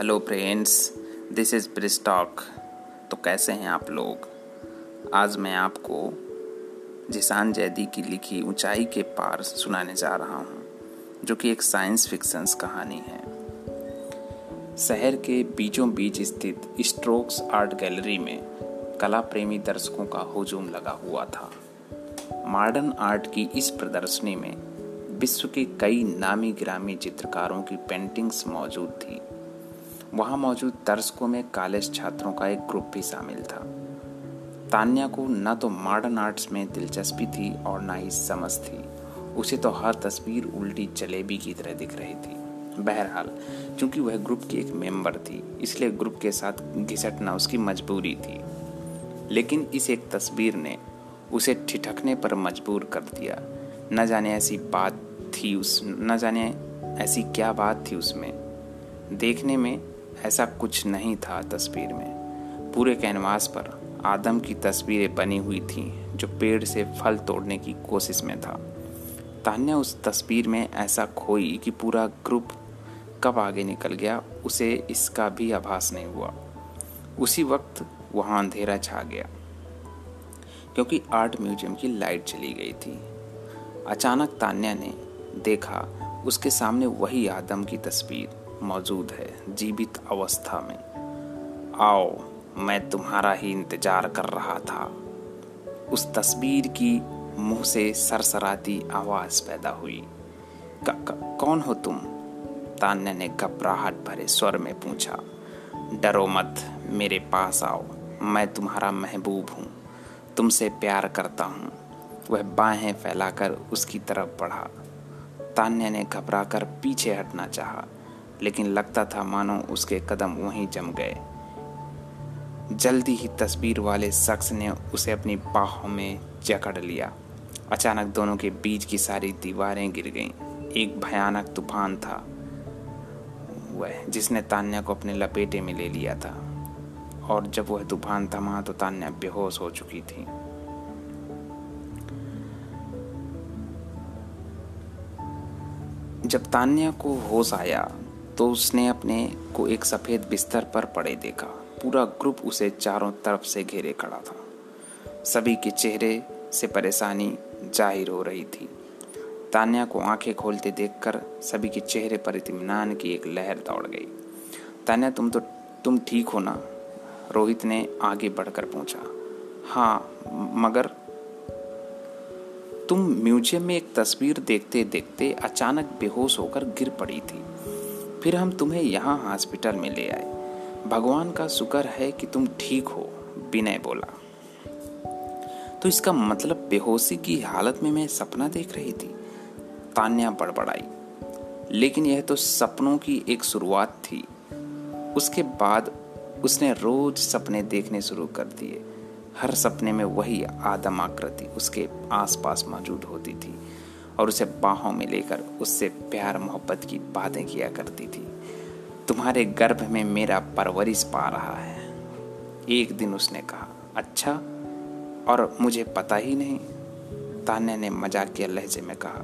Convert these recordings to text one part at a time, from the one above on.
Hello friends this is ब्रिस्टॉक तो कैसे हैं आप लोग? आज मैं आपको जिसान जैदी की लिखी ऊंचाई के पार सुनाने जा रहा हूँ, जो कि एक साइंस फिक्शंस कहानी है। शहर के बीचों बीच स्थित स्ट्रोक्स आर्ट गैलरी में कला प्रेमी दर्शकों का हुजूम लगा हुआ था। मॉडर्न आर्ट की इस प्रदर्शनी में विश्व के कई नामी ग्रामी चित्रकारों की पेंटिंग्स मौजूद थी। वहाँ मौजूद दर्शकों में कॉलेज छात्रों का एक ग्रुप भी शामिल था। तान्या को न तो मॉडर्न आर्ट्स में दिलचस्पी थी और न ही समझ थी। उसे तो हर तस्वीर उल्टी जलेबी की तरह दिख रही थी। बहरहाल क्योंकि वह ग्रुप की एक मेंबर थी, इसलिए ग्रुप के साथ घिसटना उसकी मजबूरी थी। लेकिन इस एक तस्वीर ने उसे ठिठकने पर मजबूर कर दिया। न जाने ऐसी बात थी उस, न जाने ऐसी क्या बात थी उसमें। देखने में ऐसा कुछ नहीं था तस्वीर में। पूरे कैनवास पर आदम की तस्वीरें बनी हुई थीं, जो पेड़ से फल तोड़ने की कोशिश में था। तान्या उस तस्वीर में ऐसा खोई कि पूरा ग्रुप कब आगे निकल गया, उसे इसका भी आभास नहीं हुआ। उसी वक्त वहाँ अंधेरा छा गया, क्योंकि आर्ट म्यूज़ियम की लाइट चली गई थी। अचानक तान्या ने देखा, उसके सामने वही आदम की तस्वीर। मौजूद है जीवित अवस्था में। आओ मैं तुम्हारा ही इंतज़ार कर रहा था। उस तस्वीर की मुँह से सरसराती आवाज़ पैदा हुई। क, क, कौन हो तुम? तान्या ने घबराहट भरे स्वर में पूछा। डरो मत मेरे पास आओ। मैं तुम्हारा महबूब हूँ। तुमसे प्यार करता हूँ। वह बाहें फैलाकर उसकी तरफ़ बढ़ा। तान्या ने घबराकर पीछे हटना चाहा। लेकिन लगता था, मानो उसके कदम वहीं जम गए। जल्दी ही तस्वीर वाले शख्स ने उसे अपनी बाहों में जकड़ लिया। अचानक दोनों के बीच की सारी दीवारें गिर गईं। एक भयानक तूफ़ान था, वह, जिसने तान्या को अपने लपेटे में ले लिया था। और जब वह तूफ़ान थमा तो तान्या बेहोश हो चुकी थी। जब तान्या को होश आया तो उसने अपने को एक सफ़ेद बिस्तर पर पड़े देखा। पूरा ग्रुप उसे चारों तरफ़ से घेरे खड़ा था। सभी के चेहरे से परेशानी ज़ाहिर हो रही थी। तान्या को आँखें खोलते देखकर सभी के चेहरे पर इतमान की एक लहर दौड़ गई। तान्या, तुम तो तुम ठीक हो ना? रोहित ने आगे बढ़कर पूछा। हाँ मगर तुम म्यूज़ियम में एक तस्वीर देखते देखते अचानक बेहोश होकर गिर पड़ी थी। फिर हम तुम्हें यहाँ हॉस्पिटल में ले आए। भगवान का शुक्र है कि तुम ठीक हो, विनय बोला। तो इसका मतलब बेहोशी की हालत में मैं सपना देख रही थी। तान्या बड़बड़ाई। लेकिन यह तो सपनों की एक शुरुआत थी। उसके बाद उसने रोज सपने देखने शुरू कर दिए। हर सपने में वही आदम आकृति उसके आसपास मौजूद होती थी। और उसे बाहों में लेकर उससे प्यार मोहब्बत की बातें किया करती थी। तुम्हारे गर्भ में मेरा परवरिश पा रहा है। एक दिन उसने कहा अच्छा और मुझे पता ही नहीं। तान्या ने मज़ाक के लहजे में कहा,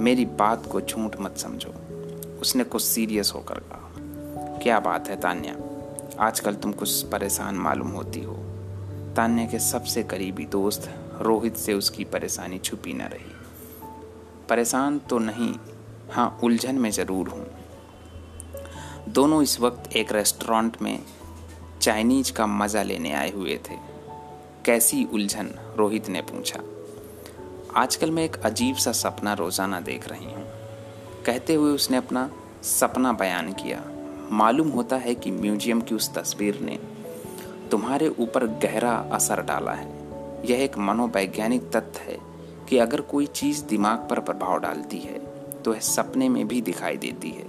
मेरी बात को झूठ मत समझो। उसने कुछ सीरियस होकर कहा, क्या बात है तान्या? आजकल तुम कुछ परेशान मालूम होती हो। तान्या के सबसे करीबी दोस्त रोहित से उसकी परेशानी छुपी न रही। परेशान तो नहीं हाँ उलझन में ज़रूर हूँ। दोनों इस वक्त एक रेस्टोरेंट में चाइनीज़ का मज़ा लेने आए हुए थे। कैसी उलझन, रोहित ने पूछा। आजकल मैं एक अजीब सा सपना रोज़ाना देख रही हूँ। कहते हुए उसने अपना सपना बयान किया। मालूम होता है कि म्यूज़ियम की उस तस्वीर ने तुम्हारे ऊपर गहरा असर डाला है। यह एक मनोवैज्ञानिक तथ्य है। कि अगर कोई चीज़ दिमाग पर प्रभाव डालती है तो वह सपने में भी दिखाई देती है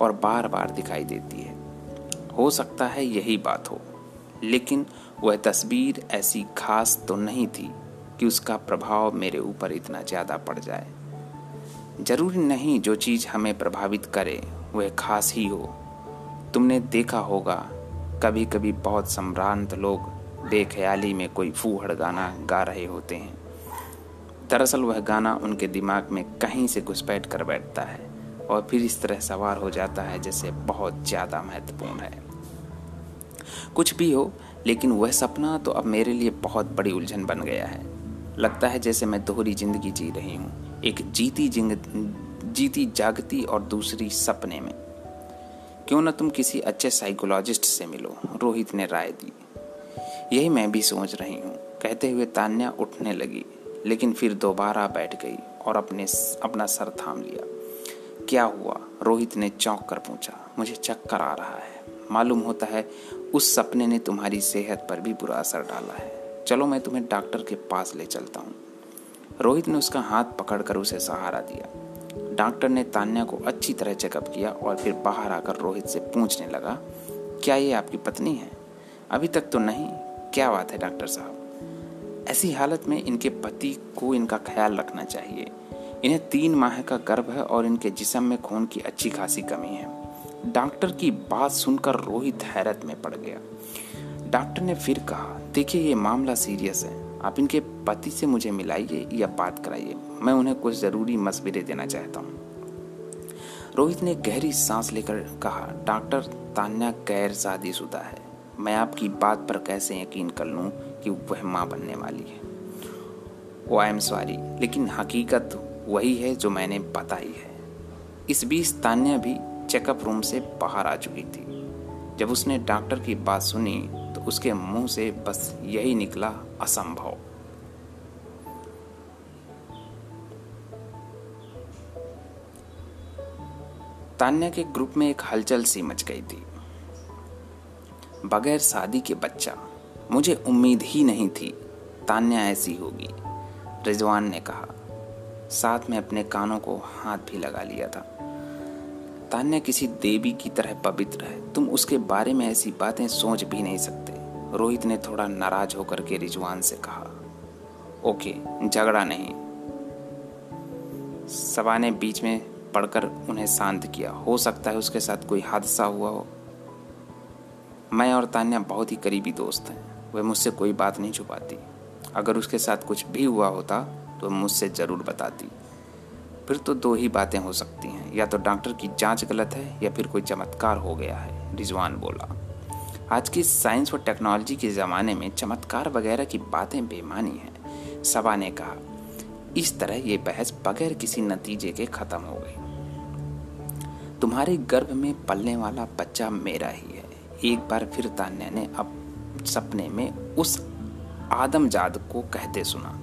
और बार बार दिखाई देती है। हो सकता है यही बात हो, लेकिन वह तस्वीर ऐसी खास तो नहीं थी कि उसका प्रभाव मेरे ऊपर इतना ज़्यादा पड़ जाए। ज़रूरी नहीं जो चीज़ हमें प्रभावित करे, वह खास ही हो। तुमने देखा होगा कभी कभी बहुत सम्रांत लोग बेख्याली में कोई फूहड़ गाना गा रहे होते हैं। दरअसल वह गाना उनके दिमाग में कहीं से घुसपैठ कर बैठता है और फिर इस तरह सवार हो जाता है, जैसे बहुत ज़्यादा महत्वपूर्ण है। कुछ भी हो, लेकिन वह सपना तो अब मेरे लिए बहुत बड़ी उलझन बन गया है। लगता है जैसे मैं दोहरी ज़िंदगी जी रही हूँ, एक जीती जिंग, जीती जागती और दूसरी सपने में। क्यों ना तुम किसी अच्छे साइकोलॉजिस्ट से मिलो, रोहित ने राय दी। यही मैं भी सोच रही हूँ, कहते हुए तान्या उठने लगी। लेकिन फिर दोबारा बैठ गई और अपने अपना सर थाम लिया। क्या हुआ? रोहित ने चौंक कर पूछा, मुझे चक्कर आ रहा है। मालूम होता है उस सपने ने तुम्हारी सेहत पर भी बुरा असर डाला है। चलो मैं तुम्हें डॉक्टर के पास ले चलता हूँ। रोहित ने उसका हाथ पकड़कर उसे सहारा दिया। डॉक्टर ने तान्या को अच्छी तरह चेकअप किया और फिर बाहर आकर रोहित से पूछने लगा, क्या ये आपकी पत्नी है? अभी तक तो नहीं। क्या बात है डॉक्टर साहब? ऐसी हालत में इनके पति को इनका ख्याल रखना चाहिए। इन्हें तीन माह का गर्भ है और इनके जिसम में खून की अच्छी खासी कमी है। डॉक्टर की बात सुनकर रोहित हैरत में पड़ गया। डॉक्टर ने फिर कहा, देखिए, ये मामला सीरियस है। आप इनके पति से मुझे मिलाइए या बात कराइए। मैं उन्हें कुछ ज़रूरी मशवरे देना चाहता हूँ। रोहित ने गहरी सांस लेकर कहा, डॉक्टर तान्या गैर शादीशुदा है। मैं आपकी बात पर कैसे यकीन कर लूँ? कि वह माँ बनने वाली है। ओ आई एम सॉरी लेकिन हकीकत वही है जो मैंने बताई है। इस बीच तान्या भी चेकअप रूम से बाहर आ चुकी थी। जब उसने डॉक्टर की बात सुनी तो उसके मुँह से बस यही निकला, असंभव. तान्या के ग्रुप में एक हलचल सी मच गई थी। बगैर शादी के बच्चा मुझे उम्मीद ही नहीं थी, तान्या ऐसी होगी, रिजवान ने कहा। साथ में अपने कानों को हाथ भी लगा लिया था। तान्या किसी देवी की तरह पवित्र है, तुम उसके बारे में ऐसी बातें सोच भी नहीं सकते, रोहित ने थोड़ा नाराज़ होकर के रिजवान से कहा। ओके, झगड़ा नहीं। सवा ने बीच में पढ़कर उन्हें शांत किया। हो सकता है उसके साथ कोई हादसा हुआ हो। मैं और तान्या बहुत ही करीबी दोस्त हैं। वह मुझसे कोई बात नहीं छुपाती। अगर उसके साथ कुछ भी हुआ होता तो मुझसे ज़रूर बताती। फिर तो दो ही बातें हो सकती हैं। या तो डॉक्टर की जाँच गलत है, या फिर कोई चमत्कार हो गया है, रिजवान बोला। आज की साइंस और टेक्नोलॉजी के ज़माने में चमत्कार वगैरह की बातें बेमानी हैं, सबा ने कहा। इस तरह ये बहस बगैर किसी नतीजे के ख़त्म हो गई। तुम्हारे गर्भ में पलने वाला बच्चा मेरा ही है। एक बार फिर तान्या ने अब सपने में उस आदमजाद को कहते सुना।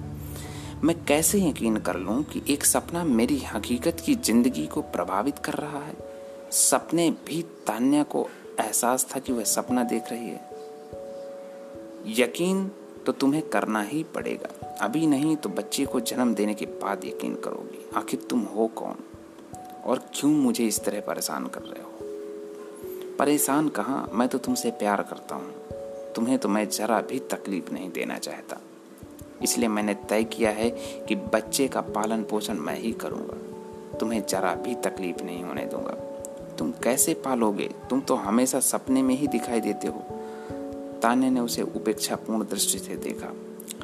मैं कैसे यकीन कर लूँ कि एक सपना मेरी हकीकत की ज़िंदगी को प्रभावित कर रहा है? सपने भी तान्या को एहसास था कि वह सपना देख रही है। यकीन तो तुम्हें करना ही पड़ेगा। अभी नहीं तो बच्चे को जन्म देने के बाद यकीन करोगी। आखिर तुम हो कौन? और क्यों मुझे इस तरह परेशान कर रहे हो? परेशान कहाँ? मैं तो तुमसे प्यार करता हूँ। तुम्हें तो मैं जरा भी तकलीफ़ नहीं देना चाहता। इसलिए मैंने तय किया है कि बच्चे का पालन पोषण मैं ही करूँगा। तुम्हें जरा भी तकलीफ़ नहीं होने दूँगा। तुम कैसे पालोगे? तुम तो हमेशा सपने में ही दिखाई देते हो। ताने ने उसे उपेक्षापूर्ण दृष्टि से देखा।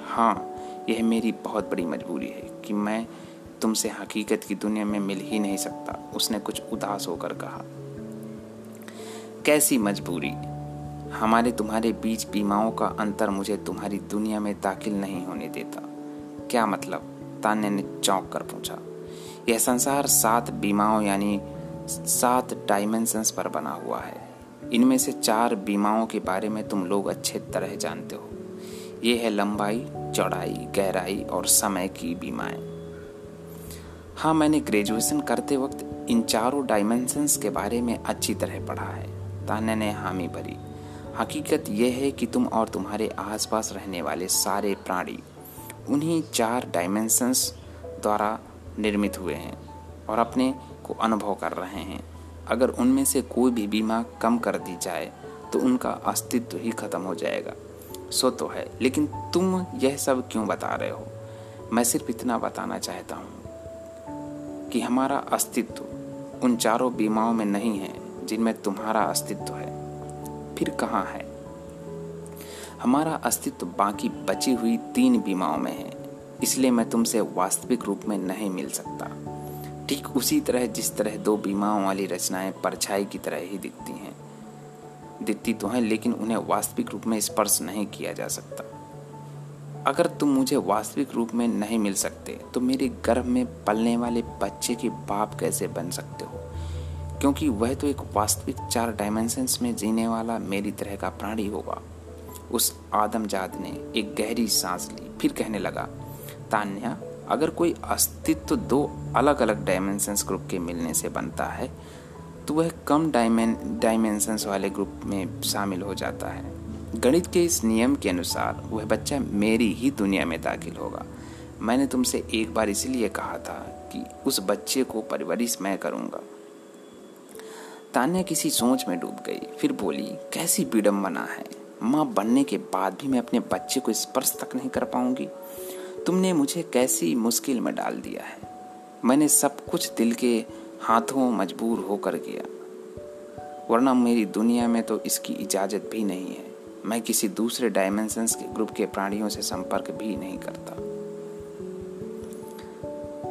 हाँ यह मेरी बहुत बड़ी मजबूरी है कि मैं तुमसे हकीकत की दुनिया में मिल ही नहीं सकता, उसने कुछ उदास होकर कहा। कैसी मजबूरी? हमारे तुम्हारे बीच बीमाओं का अंतर मुझे तुम्हारी दुनिया में दाखिल नहीं होने देता। क्या मतलब? तान्या ने चौंक कर पूछा। यह संसार सात बीमाओं यानी सात डायमेंशंस पर बना हुआ है। इनमें से चार बीमाओं के बारे में तुम लोग अच्छे तरह जानते हो। ये है लंबाई, चौड़ाई, गहराई और समय की बीमाएँ। हाँ मैंने ग्रेजुएशन करते वक्त इन चारों डायमेंशंस के बारे में अच्छी तरह पढ़ा है। तान्या ने हामी भरी। हकीकत यह है कि तुम और तुम्हारे आसपास रहने वाले सारे प्राणी उन्हीं चार डायमेंशंस द्वारा निर्मित हुए हैं और अपने को अनुभव कर रहे हैं। अगर उनमें से कोई भी बीमा कम कर दी जाए तो उनका अस्तित्व ही खत्म हो जाएगा। सो तो है, लेकिन तुम यह सब क्यों बता रहे हो? मैं सिर्फ़ इतना बताना चाहता हूँ कि हमारा अस्तित्व उन चारों बीमाओं में नहीं है जिनमें तुम्हारा अस्तित्व है। फिर कहाँ है? हमारा अस्तित्व बाकी बची हुई तीन बीमाओं में है, इसलिए मैं तुमसे वास्तविक रूप में नहीं मिल सकता। ठीक उसी तरह जिस तरह दो बीमाओं वाली रचनाएँ परछाई की तरह ही दिखती हैं। दिखती तो हैं, लेकिन उन्हें वास्तविक रूप में स्पर्श नहीं किया जा सकता। अगर तुम मुझे वास्तविक रूप में नहीं मिल सकते तो मेरे गर्भ में पलने वाले बच्चे के बाप कैसे बन सकते हो? क्योंकि वह तो एक वास्तविक चार डायमेंशंस में जीने वाला मेरी तरह का प्राणी होगा। उस आदमजात ने एक गहरी सांस ली, फिर कहने लगा, तान्या, अगर कोई अस्तित्व दो अलग अलग डायमेंशंस ग्रुप के मिलने से बनता है तो वह कम डायमें डायमेंशंस वाले ग्रुप में शामिल हो जाता है। गणित के इस नियम के अनुसार वह बच्चा मेरी ही दुनिया में दाखिल होगा। मैंने तुमसे एक बार इसलिए कहा था कि उस बच्चे को परवरिश मैं करूँगा। तान्या किसी सोच में डूब गई। फिर बोली, कैसी विडम्बना है? माँ बनने के बाद भी मैं अपने बच्चे को स्पर्श तक नहीं कर पाऊँगी। तुमने मुझे कैसी मुश्किल में डाल दिया है। मैंने सब कुछ दिल के हाथों मजबूर होकर किया। वरना मेरी दुनिया में तो इसकी इजाज़त भी नहीं है। मैं किसी दूसरे डायमेंशंस के ग्रुप के प्राणियों से संपर्क भी नहीं करता।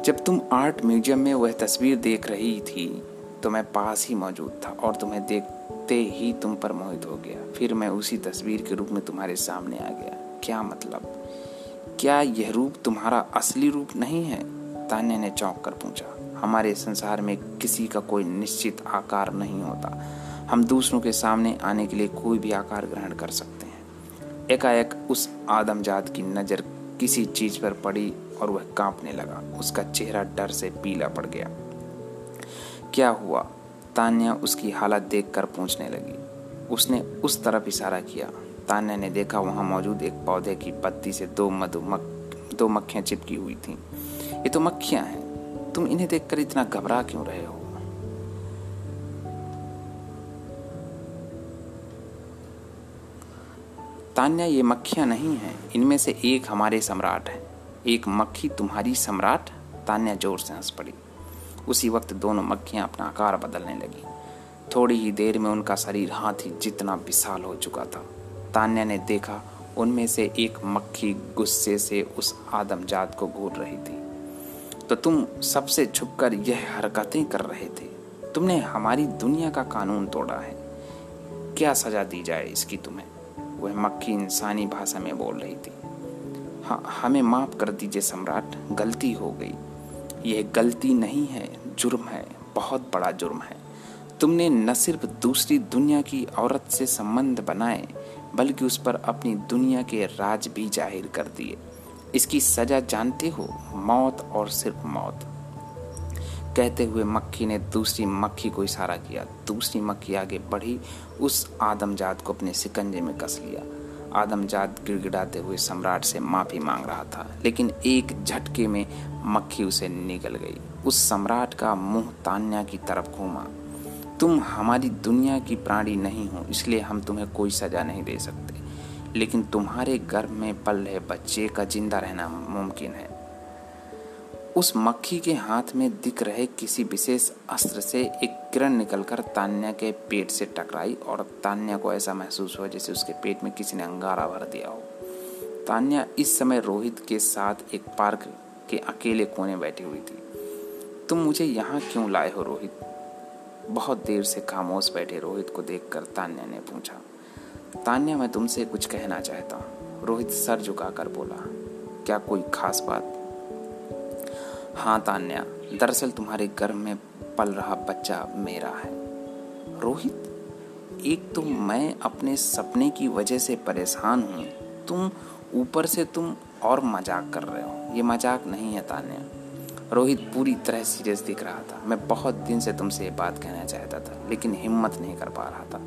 जब तुम आर्ट म्यूज़ियम में वह तस्वीर देख रही थी तो मैं पास ही मौजूद था और तुम्हें देखते ही तुम पर मोहित हो गया। फिर मैं उसी तस्वीर के रूप में तुम्हारे सामने आ गया। क्या मतलब? क्या यह रूप तुम्हारा असली रूप नहीं है? तान्या ने चौंक कर पूछा। हमारे संसार में किसी का कोई निश्चित आकार नहीं होता। हम दूसरों के सामने आने के लिए कोई भी आकार ग्रहण कर सकते हैं। एकाएक उस आदमजात की नज़र किसी चीज़ पर पड़ी और वह कांपने लगा। उसका चेहरा डर से पीला पड़ गया। क्या हुआ? तान्या उसकी हालत देखकर पूछने लगी। उसने उस तरफ़ इशारा किया। तान्या ने देखा वहाँ मौजूद एक पौधे की पत्ती से दो मधुमक्ख दो मक्खियाँ चिपकी हुई थीं। ये तो मक्खियाँ हैं। तुम इन्हें देखकर इतना घबरा क्यों रहे हो? तान्या, ये मक्खियाँ नहीं हैं। इनमें से एक हमारे सम्राट है। एक मक्खी तुम्हारी सम्राट? तान्या ज़ोर से हंस पड़ी। उसी वक्त दोनों मक्खियाँ अपना आकार बदलने लगी। थोड़ी ही देर में उनका शरीर हाथी जितना विशाल हो चुका था। तान्या ने देखा, उनमें से एक मक्खी गुस्से से उस आदमजात को घूर रही थी। तो तुम सबसे छुपकर यह हरकतें कर रहे थे। तुमने हमारी दुनिया का कानून तोड़ा है। क्या सजा दी जाए इसकी तुम्हें? वह मक्खी इंसानी भाषा में बोल रही थी। हाँ हमें माफ़ कर दीजिए सम्राट, गलती हो गई। यह गलती नहीं है, जुर्म है, बहुत बड़ा जुर्म है। तुमने न सिर्फ़ दूसरी दुनिया की औरत से संबंध बनाए, बल्कि उस पर अपनी दुनिया के राज भी ज़ाहिर कर दिए। इसकी सजा जानते हो, मौत और सिर्फ़ मौत। कहते हुए मक्खी ने दूसरी मक्खी को इशारा किया। दूसरी मक्खी आगे बढ़ी, उस आदमजात को अपने सिकंजे में कस लिया। आदमजात गिड़गिड़ाते हुए सम्राट से माफ़ी मांग रहा था, लेकिन एक झटके में मक्खी उसे निकल गई। उस सम्राट का मुँह तान्या की तरफ़ घूमा। तुम हमारी दुनिया की प्राणी नहीं हो, इसलिए हम तुम्हें कोई सजा नहीं दे सकते। लेकिन तुम्हारे गर्भ में पल रहे बच्चे का ज़िंदा रहना मुमकिन है। उस मक्खी के हाथ में दिख रहे किसी विशेष अस्त्र से एक किरण निकलकर तान्या के पेट से टकराई और तान्या को ऐसा महसूस हुआ जैसे उसके पेट में किसी ने अंगारा भर दिया हो। तान्या इस समय रोहित के साथ एक पार्क के अकेले कोने बैठी हुई थी। तुम मुझे यहाँ क्यों लाए हो रोहित? बहुत देर से खामोश बैठे रोहित को देखकर तान्या ने पूछा। तान्या, मैं तुमसे कुछ कहना चाहता हूँ, रोहित सर झुकाकर बोला। क्या कोई खास बात हाँ तान्या, दरअसल तुम्हारे गर्भ में पल रहा बच्चा मेरा है। रोहित, एक तो मैं अपने सपने की वजह से परेशान हूँ। तुम ऊपर से तुम और मज़ाक कर रहे हो। ये मज़ाक नहीं है तान्या। रोहित पूरी तरह सीरियस दिख रहा था। मैं बहुत दिन से तुमसे ये बात कहना चाहता था, लेकिन हिम्मत नहीं कर पा रहा था।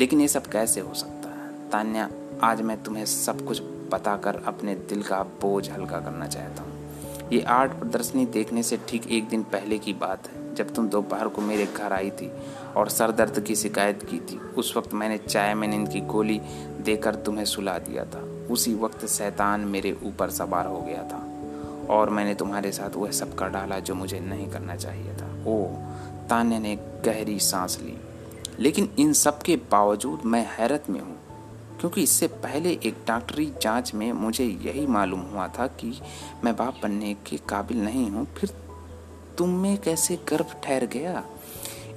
लेकिन ये सब कैसे हो सकता है? तान्या, आज मैं तुम्हें सब कुछ बताकर अपने दिल का बोझ हल्का करना चाहता हूँ। ये आर्ट प्रदर्शनी देखने से ठीक एक दिन पहले की बात है, जब तुम दोपहर को मेरे घर आई थी और सर दर्द की शिकायत की थी। उस वक्त मैंने चाय में नींद की गोली देकर तुम्हें सुला दिया था। उसी वक्त शैतान मेरे ऊपर सवार हो गया था और मैंने तुम्हारे साथ वह सब कर डाला जो मुझे नहीं करना चाहिए था। ओ, तान्या ने गहरी सांस ली। लेकिन इन सब के बावजूद मैं हैरत में हूँ। क्योंकि इससे पहले एक डॉक्टरी जाँच में मुझे यही मालूम हुआ था कि मैं बाप बनने के काबिल नहीं हूँ। फिर तुम में कैसे गर्भ ठहर गया?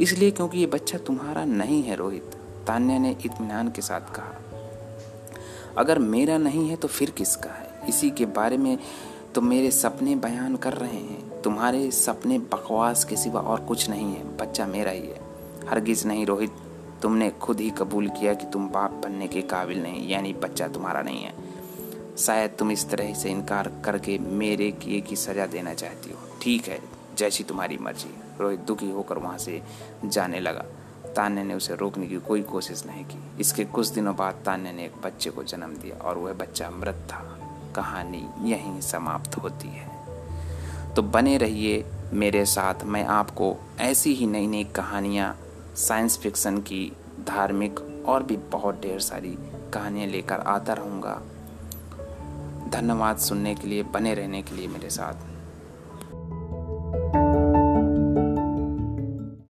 इसलिए क्योंकि ये बच्चा तुम्हारा नहीं है, रोहित, तान्या ने इतमान के साथ कहा। अगर मेरा नहीं है तो फिर किसका है? इसी के बारे में तो मेरे सपने बयान कर रहे हैं। तुम्हारे सपने बकवास के सिवा और कुछ नहीं है। बच्चा मेरा ही है। हरगिज नहीं, रोहित। तुमने खुद ही कबूल किया कि तुम बाप बनने के काबिल नहीं, यानी बच्चा तुम्हारा नहीं है। शायद तुम इस तरह से इनकार करके मेरे किए की सजा देना चाहती हो। ठीक है, जैसी तुम्हारी मर्ज़ी। रोहित दुखी होकर वहाँ से जाने लगा। तान्या ने उसे रोकने की कोई कोशिश नहीं की। इसके कुछ दिनों बाद तान्या ने एक बच्चे को जन्म दिया और वह बच्चा मृत था। कहानी यहीं समाप्त होती है। तो बने रहिए मेरे साथ। मैं आपको ऐसी ही नई नई कहानियाँ साइंस फिक्शन की धार्मिक और भी बहुत ढेर सारी कहानियाँ लेकर आता रहूँगा। धन्यवाद सुनने के लिए, बने रहने के लिए मेरे साथ।